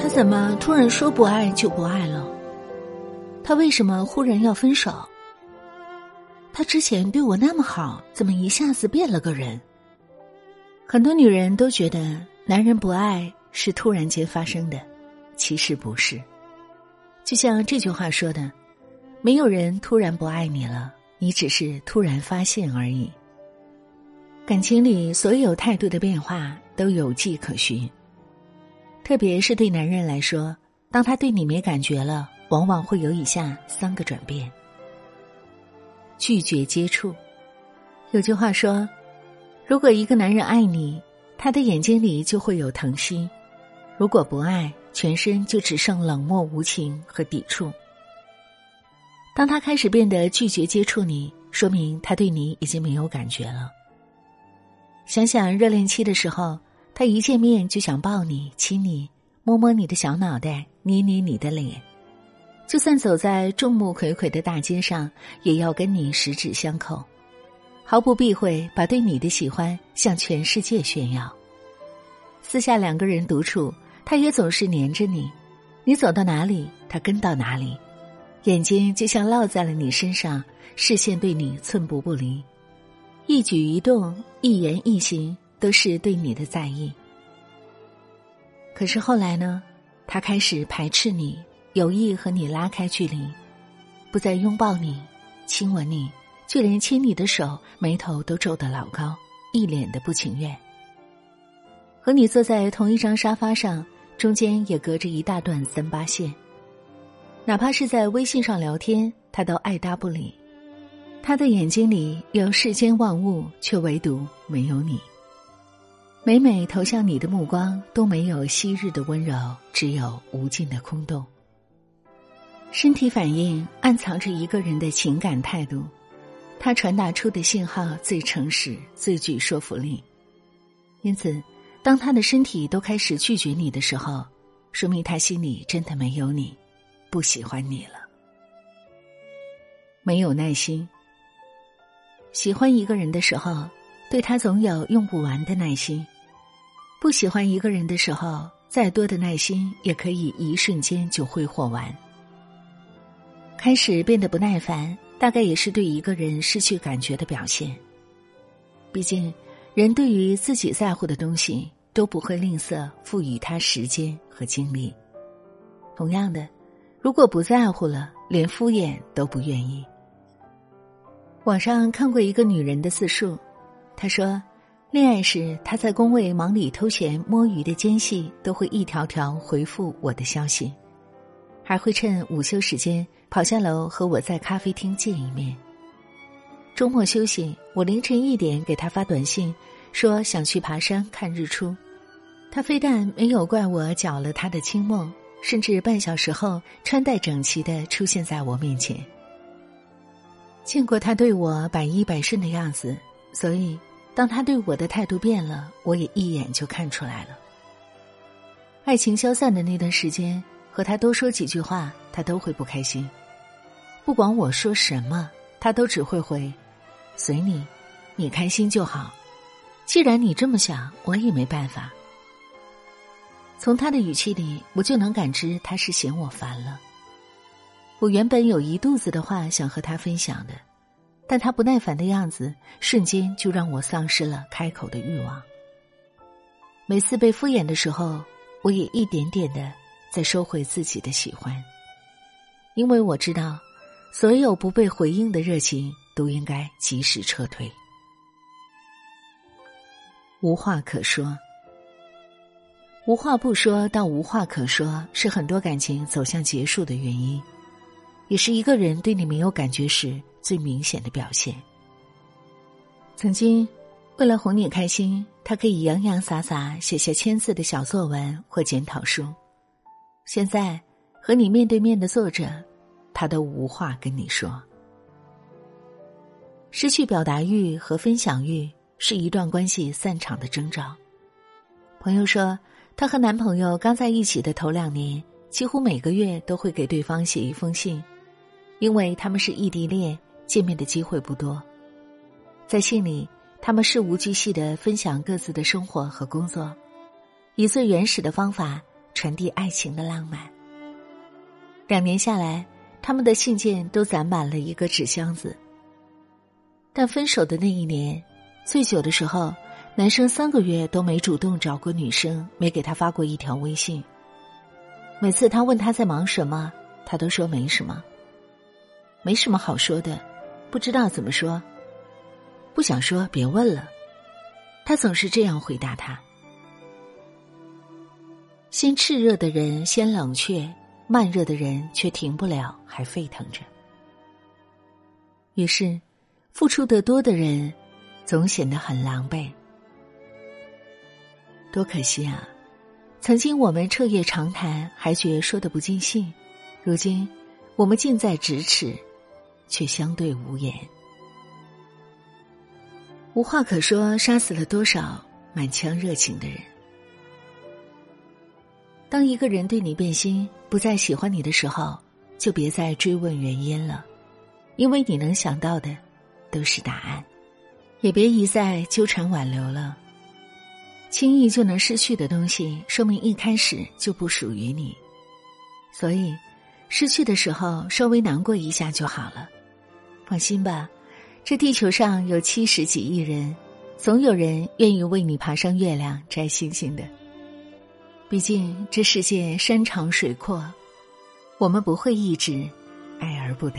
他怎么突然说不爱就不爱了？他为什么忽然要分手？他之前对我那么好，怎么一下子变了个人？很多女人都觉得男人不爱是突然间发生的，其实不是。就像这句话说的：“没有人突然不爱你了，你只是突然发现而已。”感情里所有态度的变化都有迹可循，特别是对男人来说，当他对你没感觉了，往往会有以下三个转变。拒绝接触。有句话说：“如果一个男人爱你，他的眼睛里就会有疼惜；如果不爱，全身就只剩冷漠无情和抵触。”当他开始变得拒绝接触你，说明他对你已经没有感觉了。想想热恋期的时候，他一见面就想抱你、亲你、摸摸你的小脑袋、捏捏你的脸。就算走在众目睽睽的大街上，也要跟你十指相扣，毫不避讳把对你的喜欢向全世界炫耀。私下两个人独处，他也总是黏着你，你走到哪里，他跟到哪里，眼睛就像落在了你身上，视线对你寸步不离，一举一动、一言一行都是对你的在意。可是后来呢，他开始排斥你。有意和你拉开距离，不再拥抱你、亲吻你，就连牵你的手，眉头都皱得老高，一脸的不情愿。和你坐在同一张沙发上，中间也隔着一大段三八线。哪怕是在微信上聊天，他都爱搭不理。他的眼睛里有世间万物，却唯独没有你。每每投向你的目光，都没有昔日的温柔，只有无尽的空洞。身体反应暗藏着一个人的情感态度，他传达出的信号最诚实、最具说服力。因此，当他的身体都开始拒绝你的时候，说明他心里真的没有你，不喜欢你了。没有耐心。喜欢一个人的时候，对他总有用不完的耐心；不喜欢一个人的时候，再多的耐心也可以一瞬间就挥霍完。开始变得不耐烦，大概也是对一个人失去感觉的表现。毕竟，人对于自己在乎的东西都不会吝啬赋予他时间和精力。同样的，如果不在乎了，连敷衍都不愿意。网上看过一个女人的自述，她说，恋爱时她在工位忙里偷闲摸鱼的间隙，都会一条条回复我的消息。还会趁午休时间跑下楼和我在咖啡厅见一面。周末休息，我凌晨一点给他发短信，说想去爬山看日出。他非但没有怪我搅了他的清梦，甚至半小时后穿戴整齐的出现在我面前。见过他对我百依百顺的样子，所以当他对我的态度变了，我也一眼就看出来了。爱情消散的那段时间。和他多说几句话，他都会不开心。不管我说什么，他都只会回：“随你，你开心就好。”既然你这么想，我也没办法。从他的语气里，我就能感知他是嫌我烦了。我原本有一肚子的话想和他分享的，但他不耐烦的样子，瞬间就让我丧失了开口的欲望。每次被敷衍的时候，我也一点点的。在收回自己的喜欢，因为我知道，所有不被回应的热情都应该及时撤退。无话可说，无话不说到无话可说，是很多感情走向结束的原因，也是一个人对你没有感觉时最明显的表现。曾经，为了哄你开心，他可以洋洋洒洒写下千字的小作文或检讨书。现在和你面对面的坐着，他都无话跟你说。失去表达欲和分享欲是一段关系散场的征兆。朋友说，她和男朋友刚在一起的头两年，几乎每个月都会给对方写一封信，因为他们是异地恋，见面的机会不多。在信里，他们事无巨细的分享各自的生活和工作，以最原始的方法传递爱情的浪漫。两年下来，他们的信件都攒满了一个纸箱子。但分手的那一年，醉酒的时候，男生三个月都没主动找过女生，没给他发过一条微信。每次他问他在忙什么，他都说没什么。没什么好说的，不知道怎么说。不想说，别问了。他总是这样回答他。先炽热的人先冷却，慢热的人却停不了，还沸腾着。于是。付出的多的人，总显得很狼狈。多可惜啊！曾经我们彻夜长谈，还觉说的不尽兴；如今我们近在咫尺，却相对无言。无话可说，杀死了多少满腔热情的人？当一个人对你变心，不再喜欢你的时候，就别再追问原因了，因为你能想到的。都是答案，也别一再纠缠挽留了。轻易就能失去的东西，说明一开始就不属于你。所以，失去的时候稍微难过一下就好了。放心吧，这地球上有七十几亿人，总有人愿意为你爬上月亮摘星星的。毕竟这世界山长水阔，我们不会一直爱而不得。